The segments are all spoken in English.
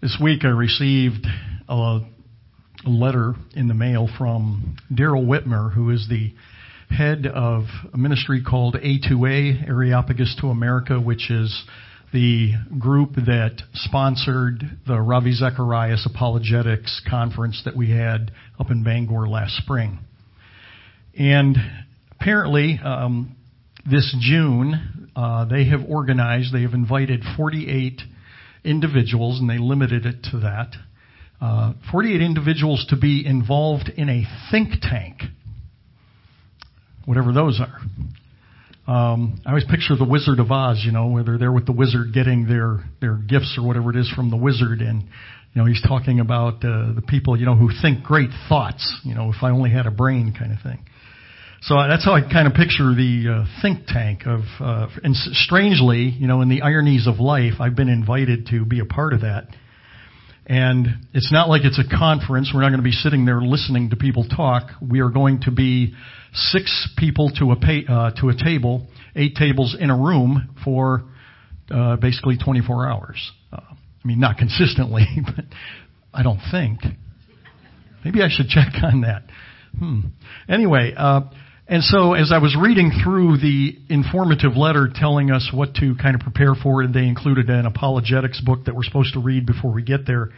This week I received a, letter in the mail from Daryl Witmer, who is the head of a ministry called A2A, Areopagus to America, which is the group that sponsored the Ravi Zacharias Apologetics Conference that we had up in Bangor last spring. And apparently, um, this June, uh, they have organized, they have invited 48 individuals, and they limited it to that. Uh, 48 individuals to be involved in a think tank, whatever those are. Um, I always picture the Wizard of Oz, you know, where they're there with the wizard getting their their gifts or whatever it is from the wizard, and you know he's talking about uh, the people, you know, who think great thoughts. You know, if I only had a brain, kind of thing. So that's how I kind of picture the uh, think tank of, uh, and strangely, you know, in the ironies of life, I've been invited to be a part of that. And it's not like it's a conference. We're not going to be sitting there listening to people talk. We are going to be six people to a uh, to a table, eight tables in a room for uh, basically 24 hours. Uh, I mean, not consistently, but I don't think. Maybe I should check on that. Hmm. Anyway, uh, and so as I was reading through the informative letter telling us what to kind of prepare for, and they included an apologetics book that we're supposed to read before we get there.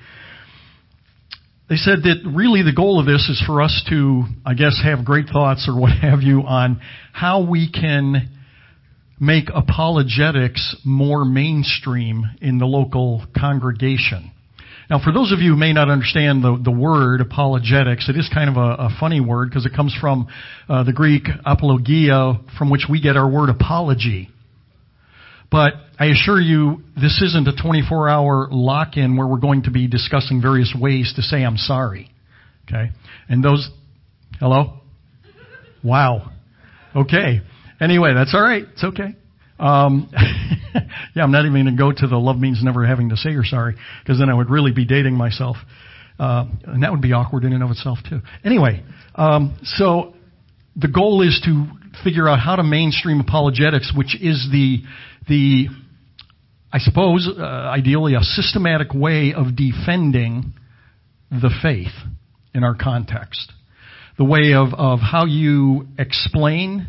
They said that really the goal of this is for us to, I guess, have great thoughts or what have you on how we can make apologetics more mainstream in the local congregation. Now, for those of you who may not understand the, the word apologetics, it is kind of a, a funny word because it comes from uh, the Greek apologia, from which we get our word apology. But I assure you, this isn't a 24 hour lock in where we're going to be discussing various ways to say I'm sorry. Okay? And those, hello? Wow. Okay. Anyway, that's alright. It's okay. Um, yeah, I'm not even going to go to the love means never having to say you're sorry, because then I would really be dating myself. Uh, and that would be awkward in and of itself too. Anyway, um, so the goal is to figure out how to mainstream apologetics, which is the the I suppose uh, ideally a systematic way of defending the faith in our context. The way of, of how you explain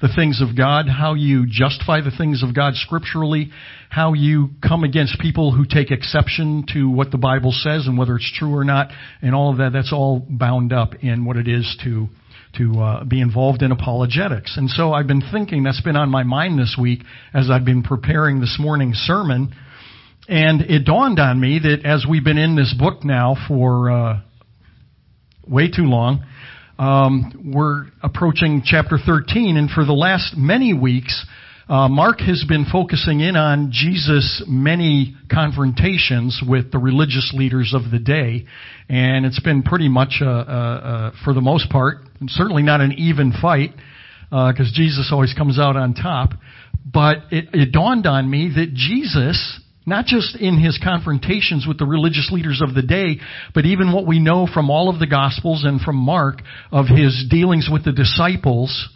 the things of God, how you justify the things of God scripturally, how you come against people who take exception to what the Bible says and whether it's true or not, and all of that, that's all bound up in what it is to to uh, be involved in apologetics. And so I've been thinking that's been on my mind this week as I've been preparing this morning's sermon. And it dawned on me that as we've been in this book now for uh, way too long, um, we're approaching chapter 13, and for the last many weeks, uh, Mark has been focusing in on Jesus' many confrontations with the religious leaders of the day, and it's been pretty much, uh, uh, uh for the most part, certainly not an even fight, because Jesus always comes out on top. But it, it dawned on me that Jesus not just in his confrontations with the religious leaders of the day, but even what we know from all of the Gospels and from Mark of his dealings with the disciples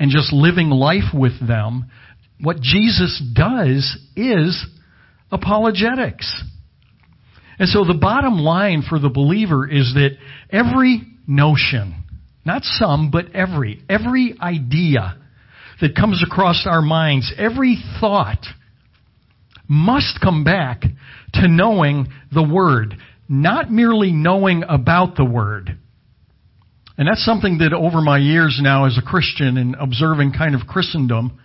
and just living life with them. What Jesus does is apologetics. And so the bottom line for the believer is that every notion, not some, but every, every idea that comes across our minds, every thought, must come back to knowing the Word, not merely knowing about the Word. And that's something that over my years now as a Christian and observing kind of Christendom,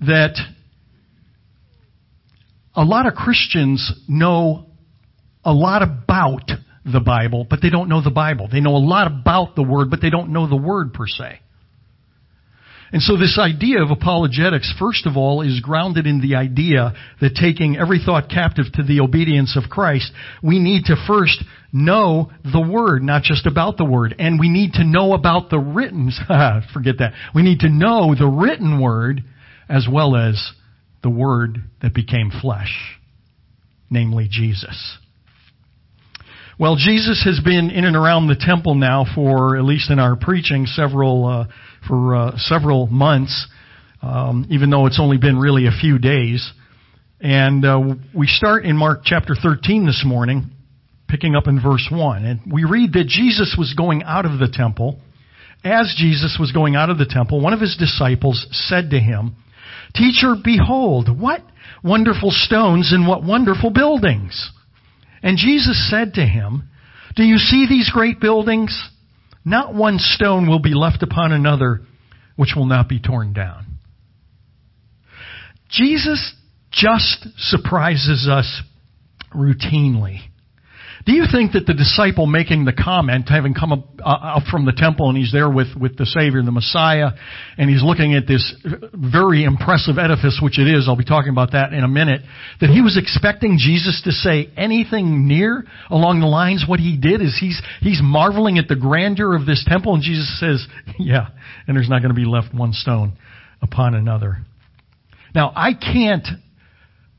that a lot of Christians know a lot about the Bible, but they don't know the Bible. They know a lot about the Word, but they don't know the Word per se. And so this idea of apologetics, first of all, is grounded in the idea that taking every thought captive to the obedience of Christ, we need to first know the Word, not just about the Word. And we need to know about the written, forget that. We need to know the written Word as well as the Word that became flesh, namely Jesus. Well, Jesus has been in and around the temple now for, at least in our preaching, several, uh, for uh, several months, um, even though it's only been really a few days. And uh, we start in Mark chapter 13 this morning, picking up in verse 1. And we read that Jesus was going out of the temple. As Jesus was going out of the temple, one of his disciples said to him, Teacher, behold, what wonderful stones and what wonderful buildings. And Jesus said to him, Do you see these great buildings? Not one stone will be left upon another which will not be torn down. Jesus just surprises us routinely. Do you think that the disciple making the comment, having come up, uh, up, from the temple and he's there with, with the Savior, the Messiah, and he's looking at this very impressive edifice, which it is, I'll be talking about that in a minute, that he was expecting Jesus to say anything near along the lines what he did is he's, he's marveling at the grandeur of this temple and Jesus says, yeah, and there's not going to be left one stone upon another. Now, I can't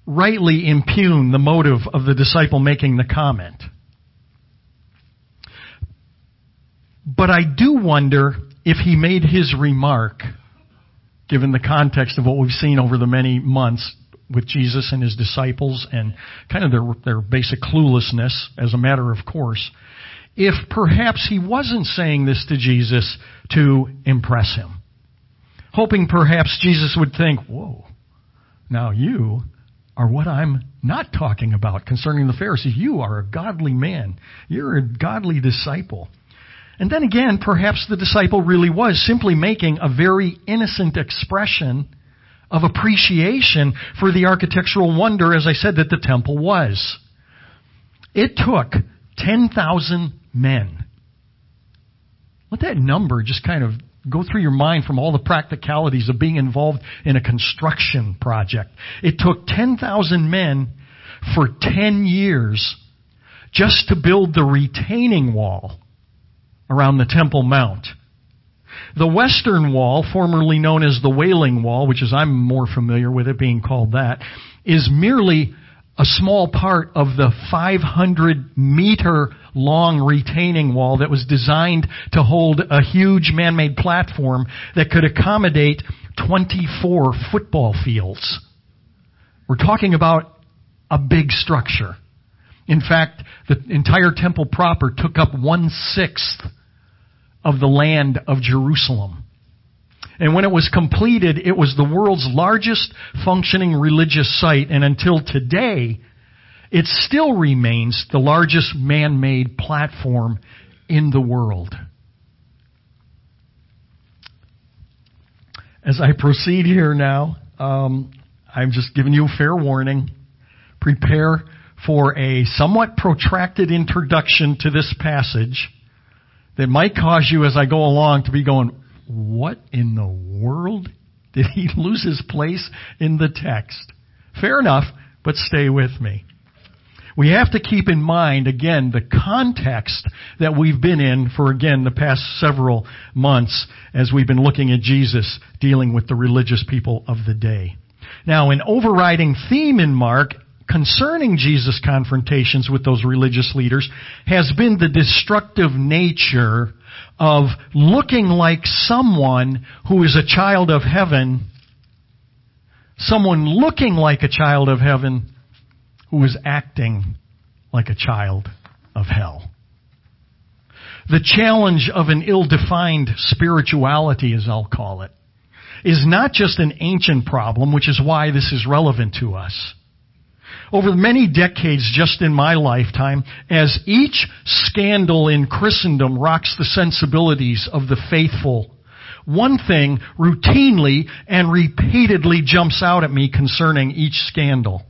rightly impugn the motive of the disciple making the comment. But I do wonder if he made his remark, given the context of what we've seen over the many months with Jesus and his disciples and kind of their, their basic cluelessness as a matter of course, if perhaps he wasn't saying this to Jesus to impress him. Hoping perhaps Jesus would think, whoa, now you are what I'm not talking about concerning the Pharisees. You are a godly man. You're a godly disciple. And then again, perhaps the disciple really was simply making a very innocent expression of appreciation for the architectural wonder, as I said, that the temple was. It took 10,000 men. Let that number just kind of go through your mind from all the practicalities of being involved in a construction project. It took 10,000 men for 10 years just to build the retaining wall around the Temple Mount. The western wall, formerly known as the Wailing Wall, which is I'm more familiar with it being called that, is merely a small part of the 500 meter long retaining wall that was designed to hold a huge man-made platform that could accommodate 24 football fields. We're talking about a big structure. In fact, the entire temple proper took up one sixth of the land of Jerusalem. And when it was completed, it was the world's largest functioning religious site, and until today, it still remains the largest man-made platform in the world. As I proceed here now, um, I'm just giving you a fair warning. Prepare for a somewhat protracted introduction to this passage that might cause you as I go along to be going, what in the world did he lose his place in the text? Fair enough, but stay with me. We have to keep in mind, again, the context that we've been in for, again, the past several months as we've been looking at Jesus dealing with the religious people of the day. Now, an overriding theme in Mark concerning Jesus' confrontations with those religious leaders has been the destructive nature of looking like someone who is a child of heaven, someone looking like a child of heaven who is acting like a child of hell. The challenge of an ill-defined spirituality, as I'll call it, is not just an ancient problem, which is why this is relevant to us. Over many decades, just in my lifetime, as each scandal in Christendom rocks the sensibilities of the faithful, one thing routinely and repeatedly jumps out at me concerning each scandal.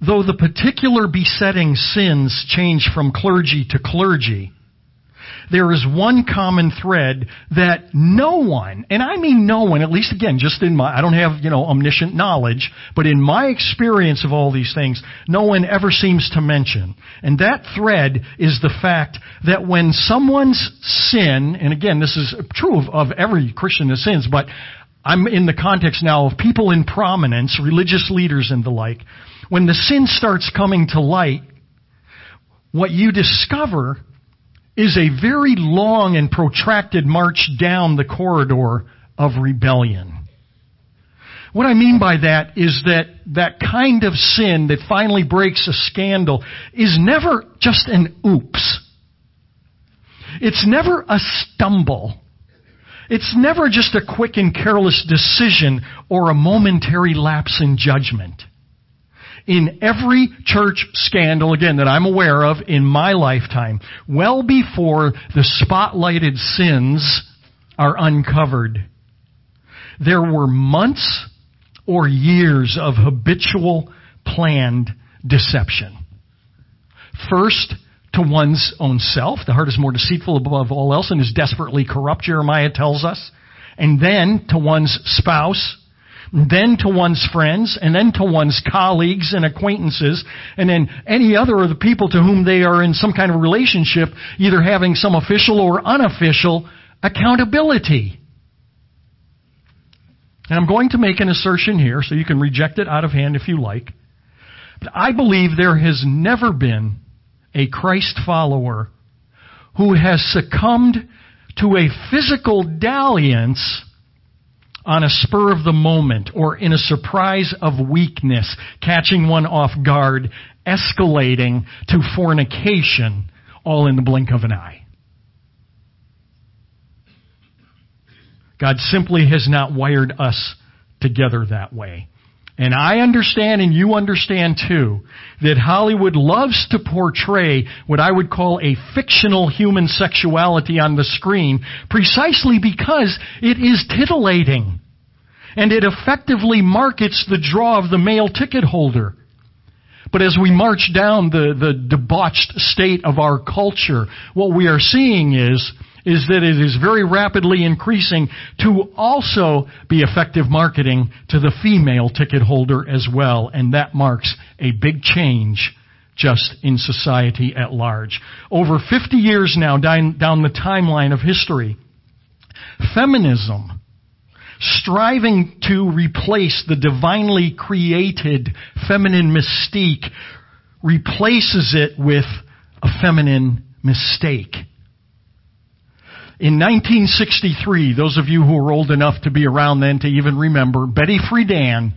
Though the particular besetting sins change from clergy to clergy, there is one common thread that no one, and I mean no one, at least again, just in my, I don't have, you know, omniscient knowledge, but in my experience of all these things, no one ever seems to mention. And that thread is the fact that when someone's sin, and again, this is true of, of every Christian that sins, but I'm in the context now of people in prominence, religious leaders and the like, when the sin starts coming to light, what you discover is a very long and protracted march down the corridor of rebellion. What I mean by that is that that kind of sin that finally breaks a scandal is never just an oops. It's never a stumble. It's never just a quick and careless decision or a momentary lapse in judgment. In every church scandal, again, that I'm aware of in my lifetime, well before the spotlighted sins are uncovered, there were months or years of habitual planned deception. First, to one's own self. The heart is more deceitful above all else and is desperately corrupt, Jeremiah tells us. And then to one's spouse, then to one's friends, and then to one's colleagues and acquaintances, and then any other of the people to whom they are in some kind of relationship, either having some official or unofficial accountability. And I'm going to make an assertion here, so you can reject it out of hand if you like. But I believe there has never been a Christ follower who has succumbed to a physical dalliance on a spur of the moment or in a surprise of weakness, catching one off guard, escalating to fornication, all in the blink of an eye. God simply has not wired us together that way. And I understand and you understand too that Hollywood loves to portray what I would call a fictional human sexuality on the screen precisely because it is titillating. And it effectively markets the draw of the male ticket holder. But as we march down the, the debauched state of our culture, what we are seeing is is that it is very rapidly increasing to also be effective marketing to the female ticket holder as well, and that marks a big change just in society at large. Over 50 years now down, down the timeline of history, feminism, striving to replace the divinely created feminine mystique, replaces it with a feminine mistake. In 1963, those of you who are old enough to be around then to even remember, Betty Friedan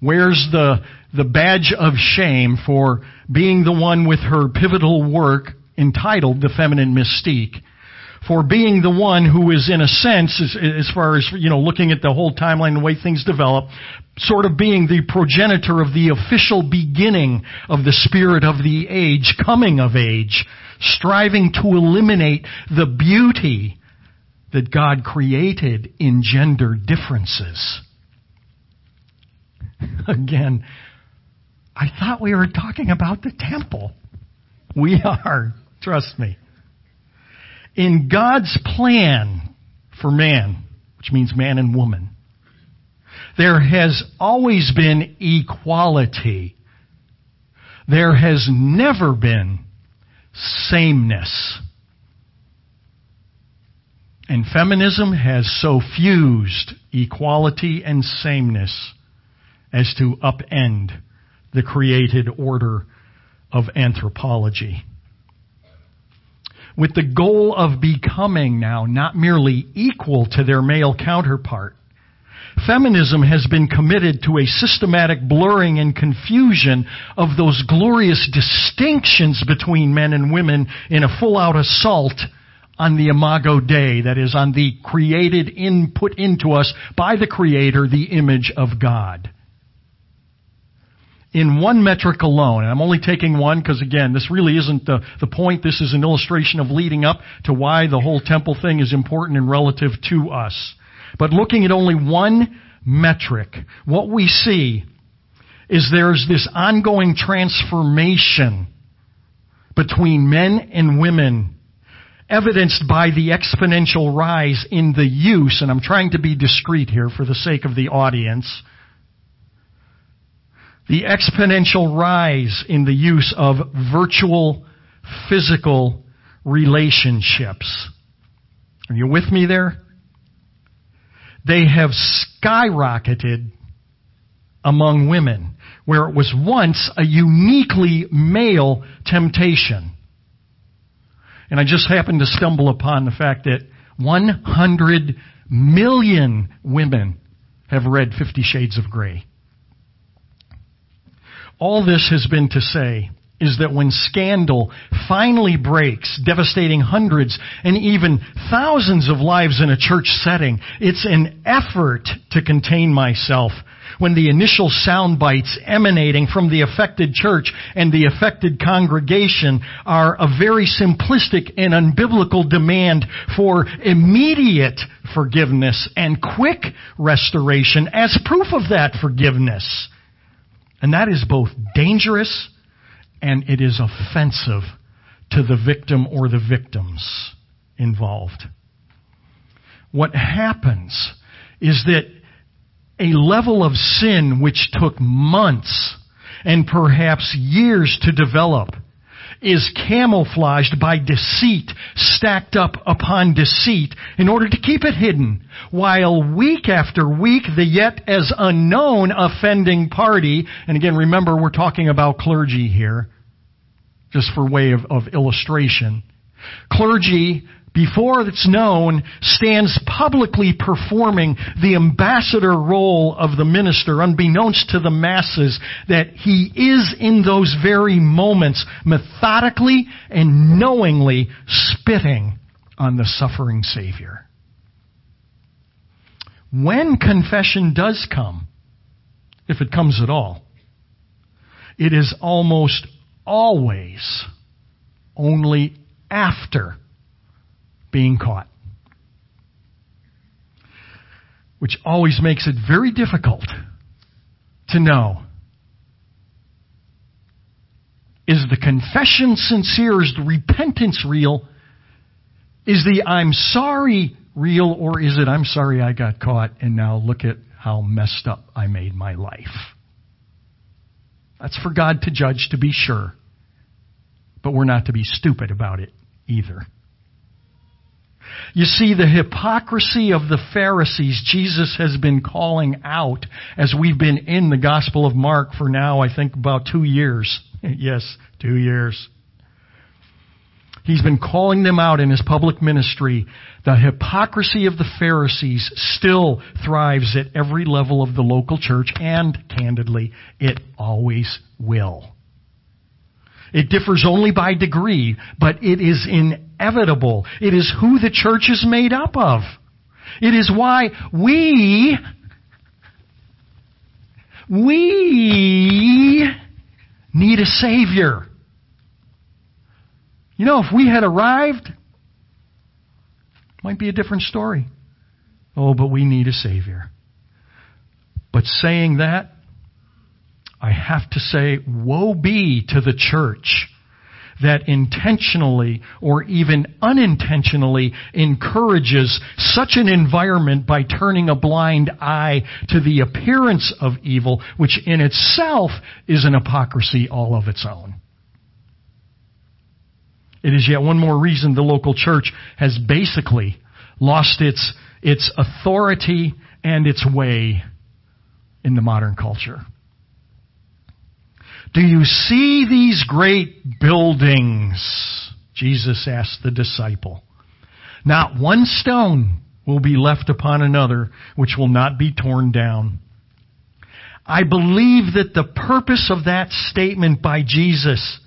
wears the, the badge of shame for being the one with her pivotal work entitled The Feminine Mystique. For being the one who is in a sense, as, as far as, you know, looking at the whole timeline, the way things develop, sort of being the progenitor of the official beginning of the spirit of the age, coming of age, striving to eliminate the beauty that God created in gender differences. Again, I thought we were talking about the temple. We are, trust me. In God's plan for man, which means man and woman, there has always been equality. There has never been sameness. And feminism has so fused equality and sameness as to upend the created order of anthropology. With the goal of becoming now not merely equal to their male counterpart, Feminism has been committed to a systematic blurring and confusion of those glorious distinctions between men and women in a full out assault on the imago Dei, that is, on the created input into us by the Creator, the image of God. In one metric alone, and I'm only taking one because again, this really isn't the, the point. This is an illustration of leading up to why the whole temple thing is important and relative to us. But looking at only one metric, what we see is there's this ongoing transformation between men and women evidenced by the exponential rise in the use, and I'm trying to be discreet here for the sake of the audience, the exponential rise in the use of virtual physical relationships. Are you with me there? They have skyrocketed among women, where it was once a uniquely male temptation. And I just happened to stumble upon the fact that 100 million women have read Fifty Shades of Grey. All this has been to say is that when scandal finally breaks, devastating hundreds and even thousands of lives in a church setting, it's an effort to contain myself when the initial sound bites emanating from the affected church and the affected congregation are a very simplistic and unbiblical demand for immediate forgiveness and quick restoration as proof of that forgiveness. And that is both dangerous and it is offensive to the victim or the victims involved. What happens is that a level of sin which took months and perhaps years to develop is camouflaged by deceit stacked up upon deceit in order to keep it hidden, while week after week the yet as unknown offending party, and again remember we're talking about clergy here, just for way of, of illustration, clergy before it's known, stands publicly performing the ambassador role of the minister, unbeknownst to the masses, that he is in those very moments methodically and knowingly spitting on the suffering Savior. When confession does come, if it comes at all, it is almost always only after being caught. Which always makes it very difficult to know is the confession sincere? Is the repentance real? Is the I'm sorry real? Or is it I'm sorry I got caught and now look at how messed up I made my life? That's for God to judge, to be sure. But we're not to be stupid about it either. You see, the hypocrisy of the Pharisees Jesus has been calling out as we've been in the Gospel of Mark for now, I think, about two years. yes, two years. He's been calling them out in his public ministry. The hypocrisy of the Pharisees still thrives at every level of the local church, and candidly, it always will. It differs only by degree, but it is inevitable. It is who the church is made up of. It is why we, we need a Savior. You know, if we had arrived, might be a different story. Oh, but we need a Savior. But saying that, I have to say, woe be to the church that intentionally or even unintentionally encourages such an environment by turning a blind eye to the appearance of evil, which in itself is an hypocrisy all of its own. It is yet one more reason the local church has basically lost its, its authority and its way in the modern culture. Do you see these great buildings? Jesus asked the disciple. Not one stone will be left upon another which will not be torn down. I believe that the purpose of that statement by Jesus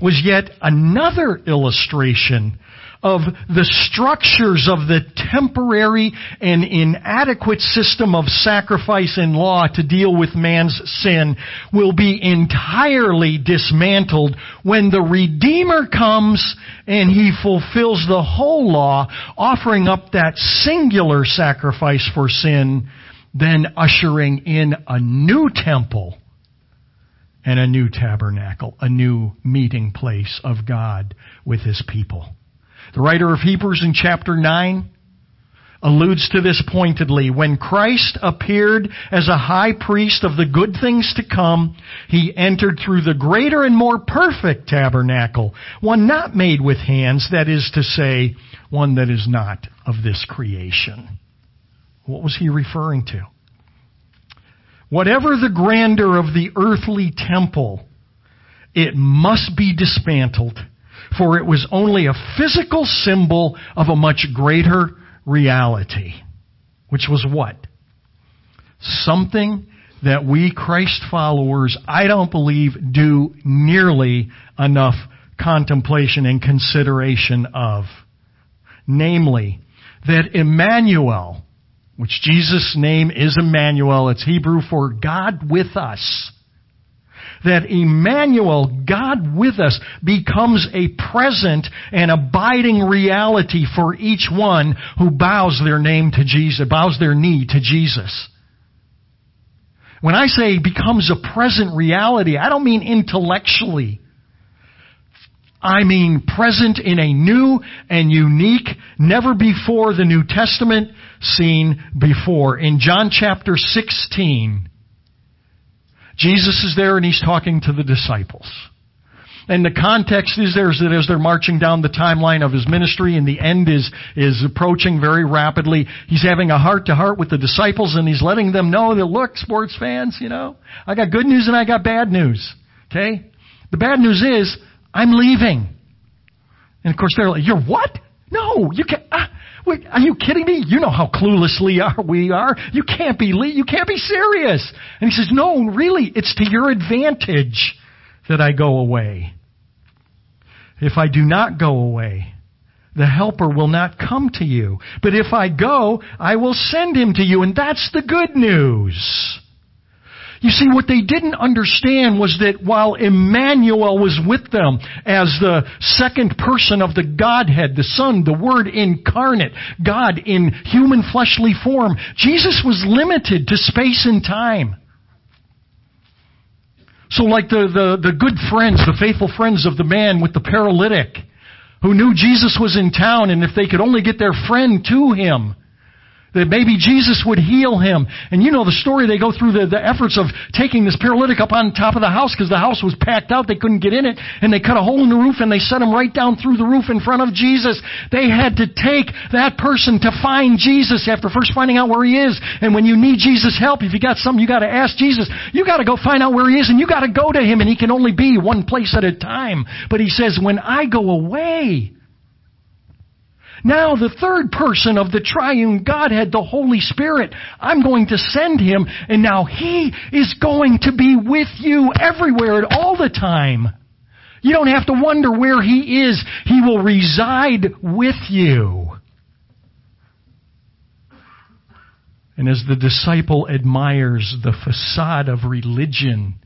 was yet another illustration of the structures of the temporary and inadequate system of sacrifice and law to deal with man's sin will be entirely dismantled when the Redeemer comes and he fulfills the whole law, offering up that singular sacrifice for sin, then ushering in a new temple and a new tabernacle, a new meeting place of God with His people. The writer of Hebrews in chapter 9 alludes to this pointedly. When Christ appeared as a high priest of the good things to come, he entered through the greater and more perfect tabernacle, one not made with hands, that is to say, one that is not of this creation. What was he referring to? Whatever the grandeur of the earthly temple, it must be dismantled for it was only a physical symbol of a much greater reality. Which was what? something that we Christ followers, I don't believe, do nearly enough contemplation and consideration of. Namely, that Emmanuel, which Jesus' name is Emmanuel, it's Hebrew for God with us, that Emmanuel, God with us, becomes a present and abiding reality for each one who bows their name to Jesus, bows their knee to Jesus. When I say becomes a present reality, I don't mean intellectually. I mean present in a new and unique, never before the New Testament seen before. In John chapter 16, Jesus is there and he's talking to the disciples. And the context is there is that as they're marching down the timeline of his ministry and the end is, is approaching very rapidly, he's having a heart to heart with the disciples and he's letting them know that look, sports fans, you know, I got good news and I got bad news. Okay? The bad news is, I'm leaving. And of course they're like, you're what? No, you can't. Ah, wait, are you kidding me? You know how cluelessly are we are. You can't be you can't be serious. And he says, No, really, it's to your advantage that I go away. If I do not go away, the helper will not come to you. But if I go, I will send him to you. And that's the good news. You see, what they didn't understand was that while Emmanuel was with them as the second person of the Godhead, the Son, the Word incarnate, God in human fleshly form, Jesus was limited to space and time. So like the, the, the good friends, the faithful friends of the man with the paralytic, who knew Jesus was in town and if they could only get their friend to him, that maybe Jesus would heal him. And you know the story, they go through the, the efforts of taking this paralytic up on top of the house because the house was packed out, they couldn't get in it, and they cut a hole in the roof and they set him right down through the roof in front of Jesus. They had to take that person to find Jesus after first finding out where he is. And when you need Jesus' help, if you got something you gotta ask Jesus, you gotta go find out where he is and you gotta go to him and he can only be one place at a time. But he says, when I go away, now the third person of the triune Godhead, the Holy Spirit, I'm going to send him and now he is going to be with you everywhere at all the time. You don't have to wonder where he is. He will reside with you. And as the disciple admires the facade of religion,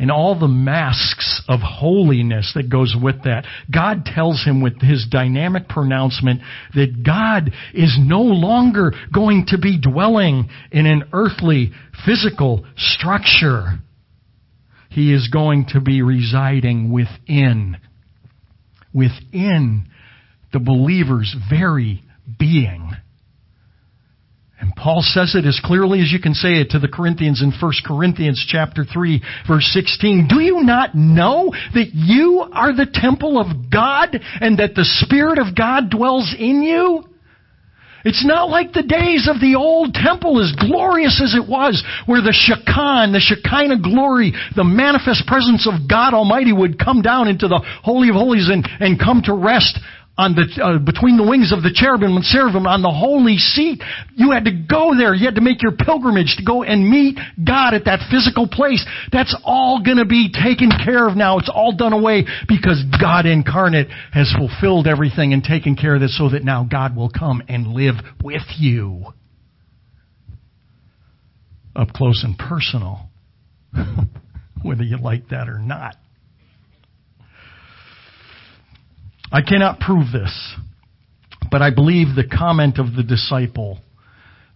and all the masks of holiness that goes with that. God tells him with his dynamic pronouncement that God is no longer going to be dwelling in an earthly, physical structure. He is going to be residing within, within the believer's very being. And Paul says it as clearly as you can say it to the Corinthians in 1 Corinthians chapter 3 verse 16. Do you not know that you are the temple of God and that the Spirit of God dwells in you? It's not like the days of the old temple, as glorious as it was, where the Shekinah, the Shekinah glory, the manifest presence of God Almighty would come down into the Holy of Holies and, and come to rest on the, uh, between the wings of the cherubim and seraphim on the holy seat. You had to go there. You had to make your pilgrimage to go and meet God at that physical place. That's all gonna be taken care of now. It's all done away because God incarnate has fulfilled everything and taken care of this so that now God will come and live with you. Up close and personal. Whether you like that or not. I cannot prove this, but I believe the comment of the disciple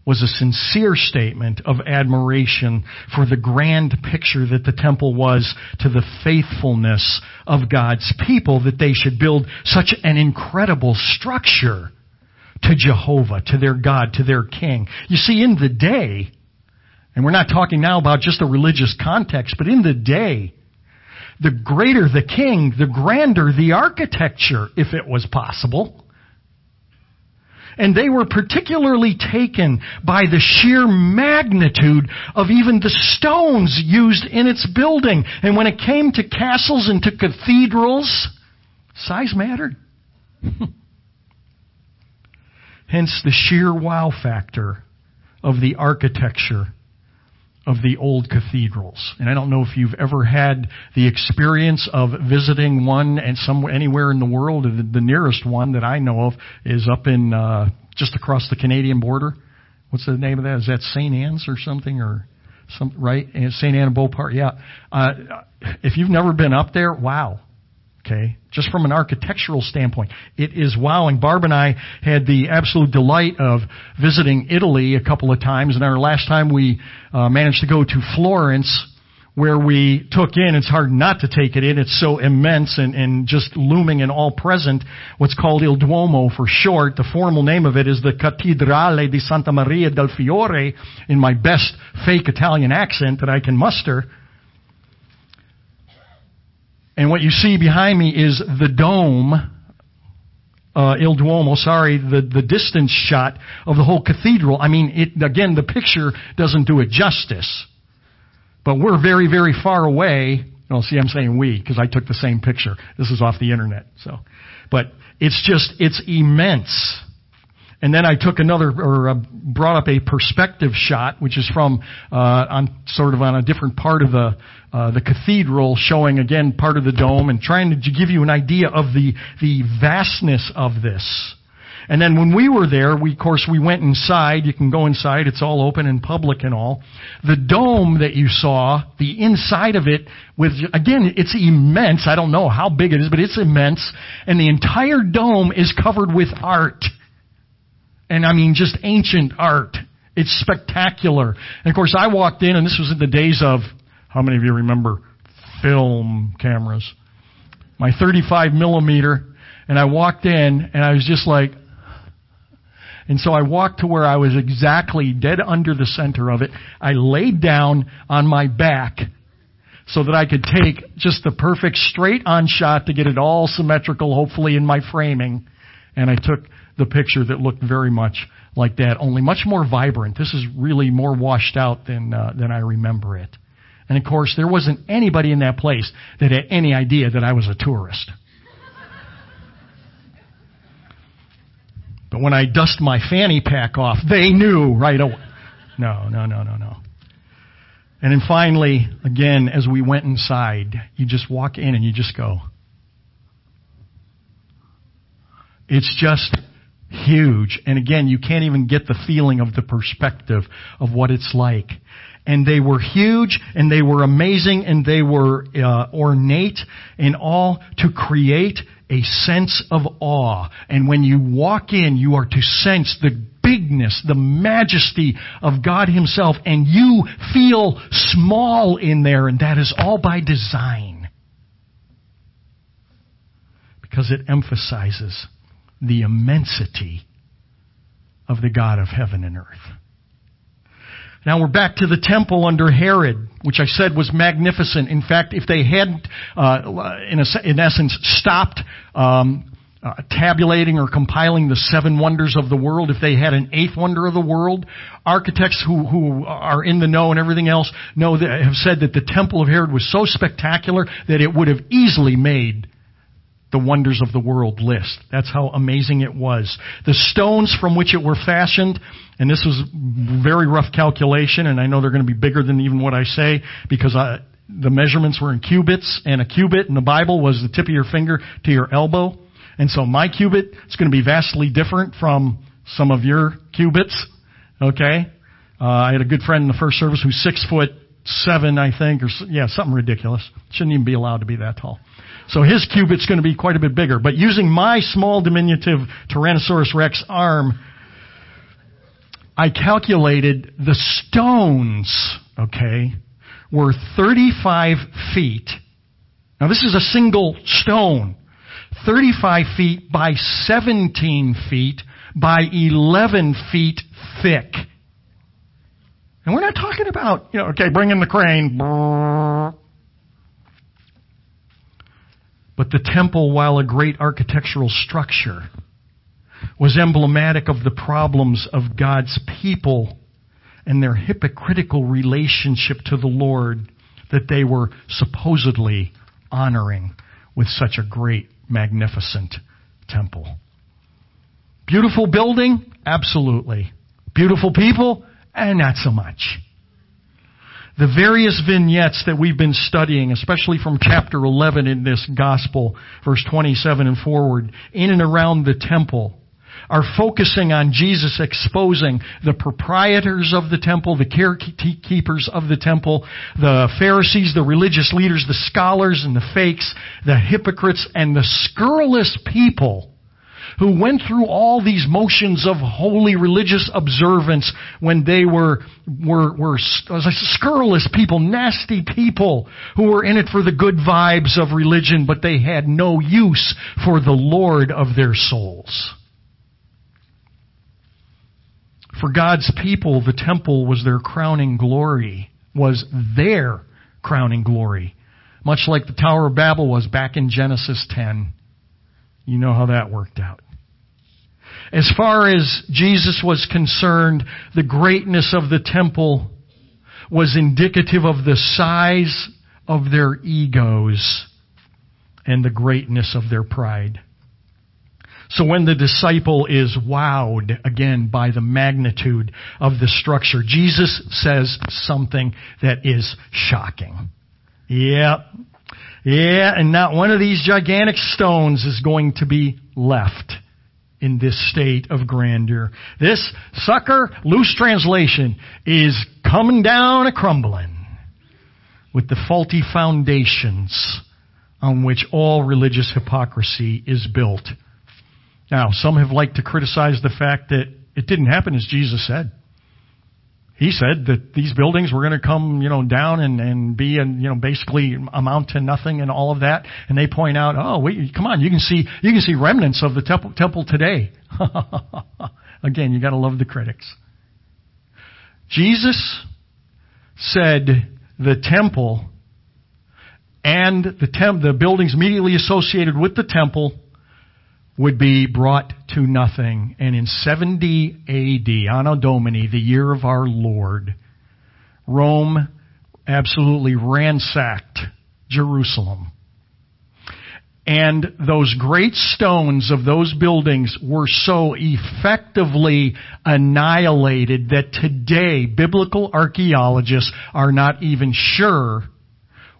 was a sincere statement of admiration for the grand picture that the temple was to the faithfulness of God's people, that they should build such an incredible structure to Jehovah, to their God, to their King. You see, in the day, and we're not talking now about just a religious context, but in the day, the greater the king, the grander the architecture, if it was possible. And they were particularly taken by the sheer magnitude of even the stones used in its building. And when it came to castles and to cathedrals, size mattered. Hence the sheer wow factor of the architecture of the old cathedrals. And I don't know if you've ever had the experience of visiting one and somewhere anywhere in the world. The, the nearest one that I know of is up in uh, just across the Canadian border. What's the name of that? Is that St. Anne's or something or some right? St. Anne Beauport. Yeah. Uh, if you've never been up there, wow. Okay, just from an architectural standpoint, it is wowing. Barb and I had the absolute delight of visiting Italy a couple of times, and our last time we uh, managed to go to Florence, where we took in, it's hard not to take it in, it's so immense and, and just looming and all present, what's called Il Duomo for short. The formal name of it is the Cattedrale di Santa Maria del Fiore, in my best fake Italian accent that I can muster. And what you see behind me is the dome, uh, Il Duomo, sorry, the, the distance shot of the whole cathedral. I mean, it, again, the picture doesn't do it justice. But we're very, very far away. Well, see, I'm saying we, because I took the same picture. This is off the internet, so. But it's just, it's immense. And then I took another, or uh, brought up a perspective shot, which is from, uh, on, sort of on a different part of the, uh, the cathedral, showing again part of the dome and trying to give you an idea of the, the vastness of this. And then when we were there, we, of course, we went inside. You can go inside. It's all open and public and all. The dome that you saw, the inside of it, with, again, it's immense. I don't know how big it is, but it's immense. And the entire dome is covered with art. And I mean, just ancient art. It's spectacular. And of course, I walked in, and this was in the days of how many of you remember film cameras? My 35 millimeter, and I walked in, and I was just like, and so I walked to where I was exactly dead under the center of it. I laid down on my back so that I could take just the perfect straight on shot to get it all symmetrical, hopefully in my framing. And I took the picture that looked very much like that, only much more vibrant. This is really more washed out than, uh, than I remember it. And of course, there wasn't anybody in that place that had any idea that I was a tourist. But when I dust my fanny pack off, they knew right away. No, no, no, no, no. And then finally, again, as we went inside, you just walk in and you just go. It's just huge. And again, you can't even get the feeling of the perspective of what it's like and they were huge and they were amazing and they were uh, ornate and all to create a sense of awe. And when you walk in, you are to sense the bigness, the majesty of God Himself, and you feel small in there, and that is all by design. Because it emphasizes the immensity of the God of heaven and earth. Now we're back to the temple under Herod, which I said was magnificent. In fact, if they had, uh, in, a, in, essence, stopped um, uh, tabulating or compiling the seven wonders of the world, if they had an eighth wonder of the world, architects who, who are in the know and everything else know that, have said that the temple of Herod was so spectacular that it would have easily made the wonders of the world list. That's how amazing it was. The stones from which it were fashioned, and this was very rough calculation, and I know they're going to be bigger than even what I say because I, the measurements were in cubits, and a cubit in the Bible was the tip of your finger to your elbow. And so my cubit is going to be vastly different from some of your cubits. Okay? Uh, I had a good friend in the first service who's six foot seven, I think, or yeah, something ridiculous. Shouldn't even be allowed to be that tall. So his cubit's going to be quite a bit bigger. But using my small diminutive Tyrannosaurus rex arm, I calculated the stones, okay, were 35 feet. Now this is a single stone. 35 feet by 17 feet by 11 feet thick. And we're not talking about, you know, okay, bring in the crane. But the temple, while a great architectural structure, was emblematic of the problems of God's people and their hypocritical relationship to the Lord that they were supposedly honoring with such a great, magnificent temple. Beautiful building? Absolutely. Beautiful people? And not so much. The various vignettes that we've been studying, especially from chapter 11 in this gospel, verse 27 and forward, in and around the temple, are focusing on Jesus exposing the proprietors of the temple, the carekeepers of the temple, the Pharisees, the religious leaders, the scholars and the fakes, the hypocrites, and the scurrilous people who went through all these motions of holy religious observance when they were, were, were scurrilous people, nasty people who were in it for the good vibes of religion, but they had no use for the Lord of their souls. For God's people, the temple was their crowning glory, was their crowning glory. Much like the Tower of Babel was back in Genesis 10. You know how that worked out. As far as Jesus was concerned, the greatness of the temple was indicative of the size of their egos and the greatness of their pride. So when the disciple is wowed again by the magnitude of the structure, Jesus says something that is shocking. Yeah. Yeah, and not one of these gigantic stones is going to be left in this state of grandeur. This sucker, loose translation, is coming down a crumbling with the faulty foundations on which all religious hypocrisy is built. Now, some have liked to criticize the fact that it didn't happen as Jesus said. He said that these buildings were going to come, you know, down and, and be, and, you know, basically amount to nothing and all of that. And they point out, oh, wait, come on, you can see, you can see remnants of the temple, temple today. Again, you gotta love the critics. Jesus said the temple and the temp, the buildings immediately associated with the temple would be brought to nothing. And in 70 AD, Anno Domini, the year of our Lord, Rome absolutely ransacked Jerusalem. And those great stones of those buildings were so effectively annihilated that today biblical archaeologists are not even sure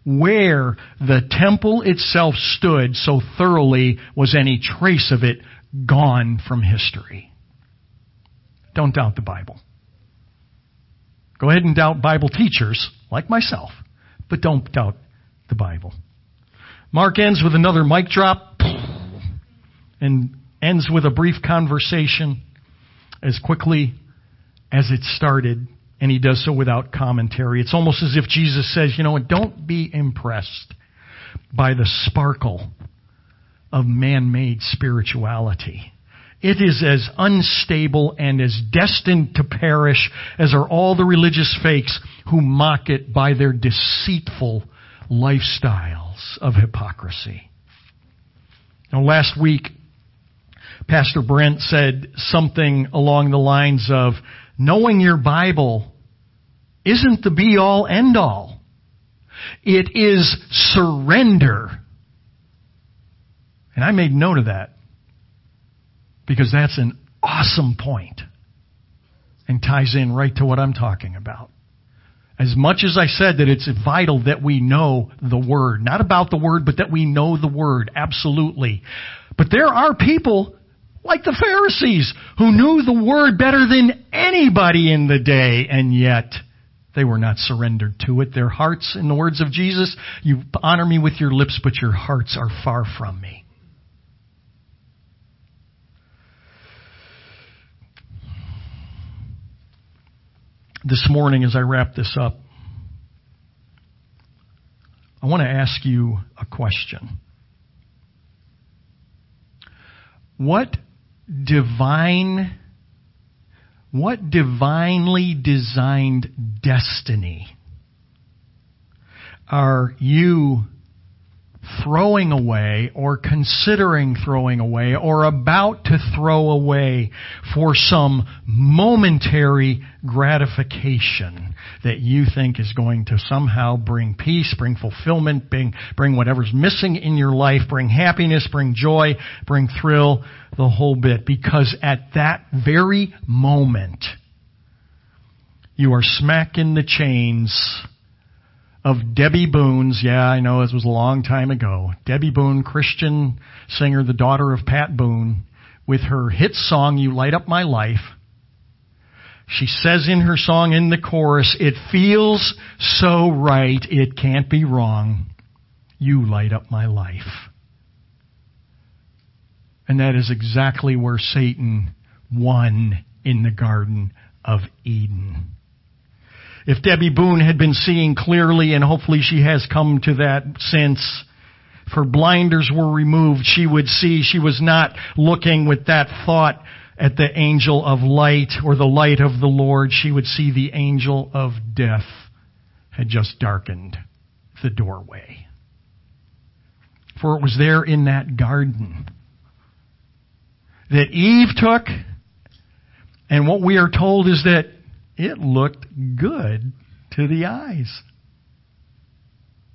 where the temple itself stood so thoroughly was any trace of it gone from history. Don't doubt the Bible. Go ahead and doubt Bible teachers, like myself, but don't doubt the Bible. Mark ends with another mic drop and ends with a brief conversation as quickly as it started and he does so without commentary. It's almost as if Jesus says, you know don't be impressed by the sparkle of man-made spirituality. It is as unstable and as destined to perish as are all the religious fakes who mock it by their deceitful lifestyles of hypocrisy. Now last week, Pastor Brent said something along the lines of, knowing your Bible isn't the be all end all. It is surrender. And I made note of that because that's an awesome point and ties in right to what I'm talking about. As much as I said that it's vital that we know the Word, not about the Word, but that we know the Word, absolutely. But there are people like the Pharisees who knew the Word better than anybody in the day, and yet they were not surrendered to it. Their hearts, in the words of Jesus, you honor me with your lips, but your hearts are far from me. This morning, as I wrap this up, I want to ask you a question. What divine what divinely designed destiny are you throwing away or considering throwing away or about to throw away for some momentary gratification that you think is going to somehow bring peace, bring fulfillment, bring, bring whatever's missing in your life, bring happiness, bring joy, bring thrill, the whole bit. Because at that very moment, you are smack in the chains of Debbie Boone's, yeah, I know this was a long time ago. Debbie Boone, Christian singer, the daughter of Pat Boone, with her hit song, You Light Up My Life. She says in her song in the chorus, It feels so right, it can't be wrong. You light up my life. And that is exactly where Satan won in the Garden of Eden. If Debbie Boone had been seeing clearly, and hopefully she has come to that since, if her blinders were removed, she would see she was not looking with that thought at the angel of light or the light of the Lord. She would see the angel of death had just darkened the doorway. For it was there in that garden that Eve took, and what we are told is that it looked good to the eyes.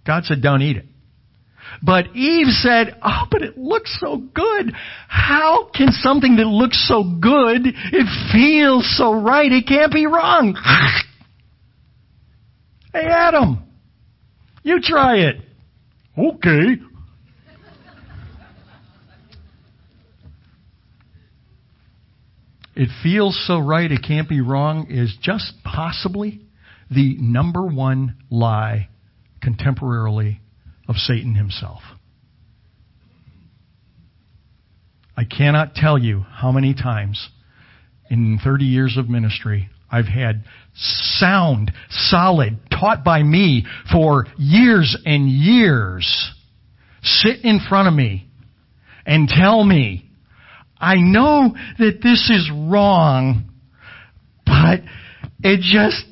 God said, don't eat it. But Eve said, oh, but it looks so good. How can something that looks so good, it feels so right, it can't be wrong? hey Adam, you try it. Okay. It feels so right, it can't be wrong, is just possibly the number one lie contemporarily of Satan himself. I cannot tell you how many times in 30 years of ministry I've had sound, solid, taught by me for years and years sit in front of me and tell me I know that this is wrong, but it just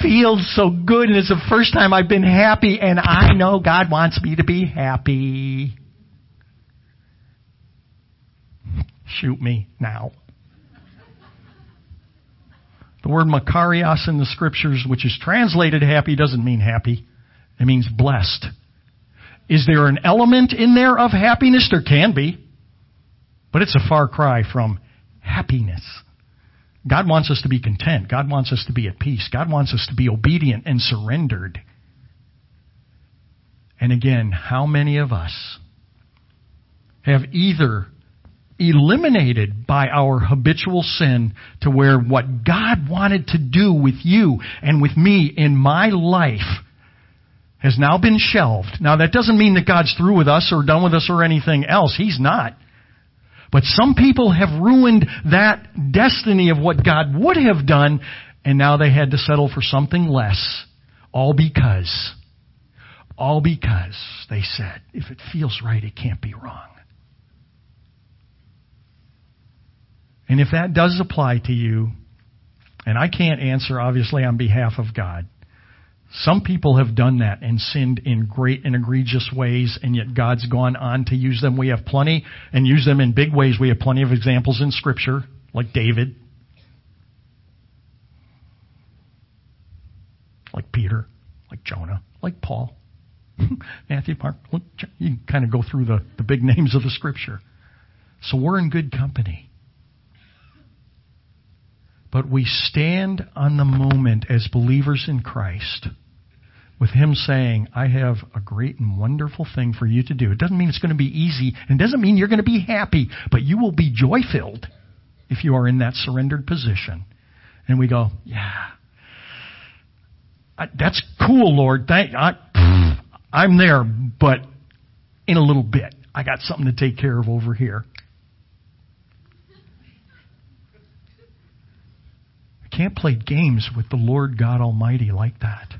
feels so good and it's the first time I've been happy and I know God wants me to be happy. Shoot me now. The word makarios in the scriptures, which is translated happy, doesn't mean happy. It means blessed. Is there an element in there of happiness? There can be. But it's a far cry from happiness. God wants us to be content. God wants us to be at peace. God wants us to be obedient and surrendered. And again, how many of us have either eliminated by our habitual sin to where what God wanted to do with you and with me in my life has now been shelved. Now that doesn't mean that God's through with us or done with us or anything else. He's not. But some people have ruined that destiny of what God would have done, and now they had to settle for something less. All because, all because they said, if it feels right, it can't be wrong. And if that does apply to you, and I can't answer obviously on behalf of God, some people have done that and sinned in great and egregious ways, and yet God's gone on to use them. We have plenty, and use them in big ways. We have plenty of examples in Scripture, like David, like Peter, like Jonah, like Paul, Matthew, Mark. You can kind of go through the, the big names of the Scripture. So we're in good company. But we stand on the moment as believers in Christ with Him saying, I have a great and wonderful thing for you to do. It doesn't mean it's going to be easy, and it doesn't mean you're going to be happy, but you will be joy filled if you are in that surrendered position. And we go, Yeah, that's cool, Lord. Thank, I, I'm there, but in a little bit, I got something to take care of over here. Can't play games with the Lord God Almighty like that.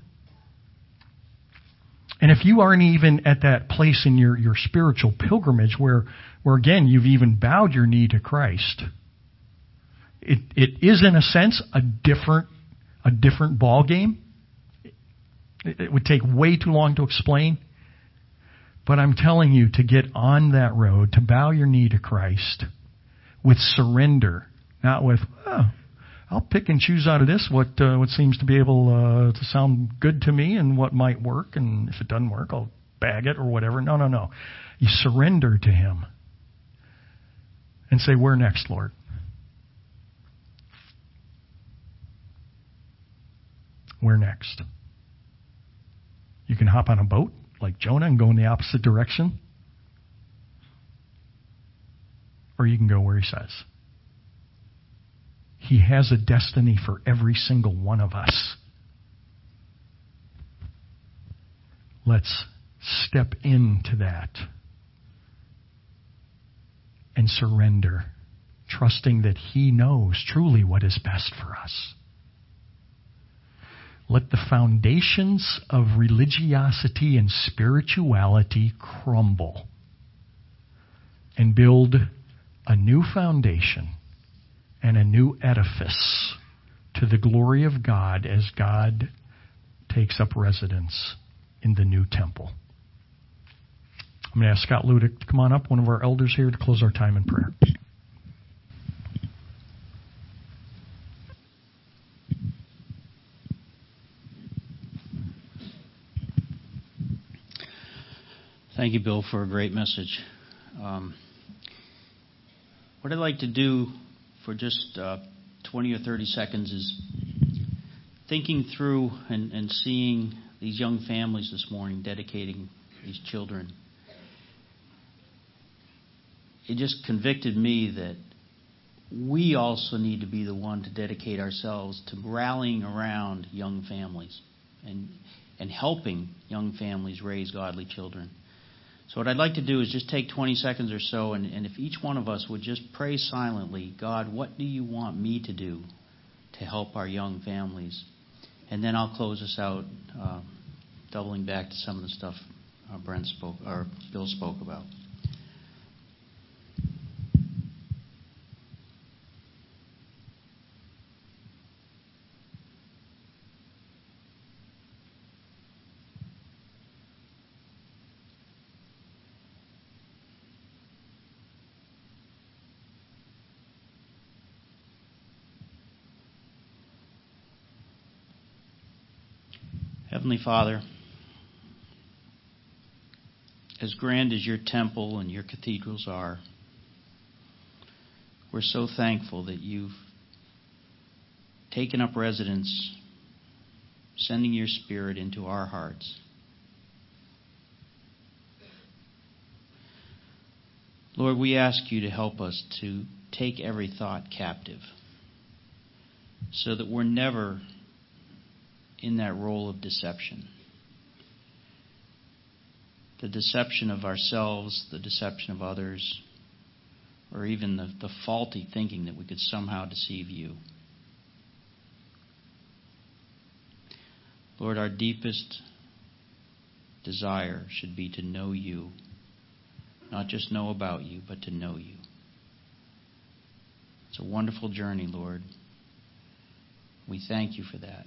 And if you aren't even at that place in your, your spiritual pilgrimage where, where again you've even bowed your knee to Christ, it, it is in a sense a different a different ball game. It, it would take way too long to explain. But I'm telling you to get on that road, to bow your knee to Christ with surrender, not with, oh, I'll pick and choose out of this what uh, what seems to be able uh, to sound good to me and what might work, and if it doesn't work, I'll bag it or whatever. No, no, no. You surrender to Him and say, "Where next, Lord?" Where next? You can hop on a boat like Jonah and go in the opposite direction. Or you can go where he says. He has a destiny for every single one of us. Let's step into that and surrender, trusting that He knows truly what is best for us. Let the foundations of religiosity and spirituality crumble and build a new foundation and a new edifice to the glory of God as God takes up residence in the new temple. I'm going to ask Scott Ludick to come on up, one of our elders here, to close our time in prayer. Thank you, Bill, for a great message. Um, what I'd like to do for just uh, 20 or 30 seconds is thinking through and, and seeing these young families this morning dedicating these children. It just convicted me that we also need to be the one to dedicate ourselves to rallying around young families and and helping young families raise godly children. So, what I'd like to do is just take 20 seconds or so, and, and if each one of us would just pray silently God, what do you want me to do to help our young families? And then I'll close us out, uh, doubling back to some of the stuff uh, Brent spoke, or Bill spoke about. Heavenly Father, as grand as your temple and your cathedrals are, we're so thankful that you've taken up residence, sending your Spirit into our hearts. Lord, we ask you to help us to take every thought captive so that we're never in that role of deception. The deception of ourselves, the deception of others, or even the, the faulty thinking that we could somehow deceive you. Lord, our deepest desire should be to know you. Not just know about you, but to know you. It's a wonderful journey, Lord. We thank you for that.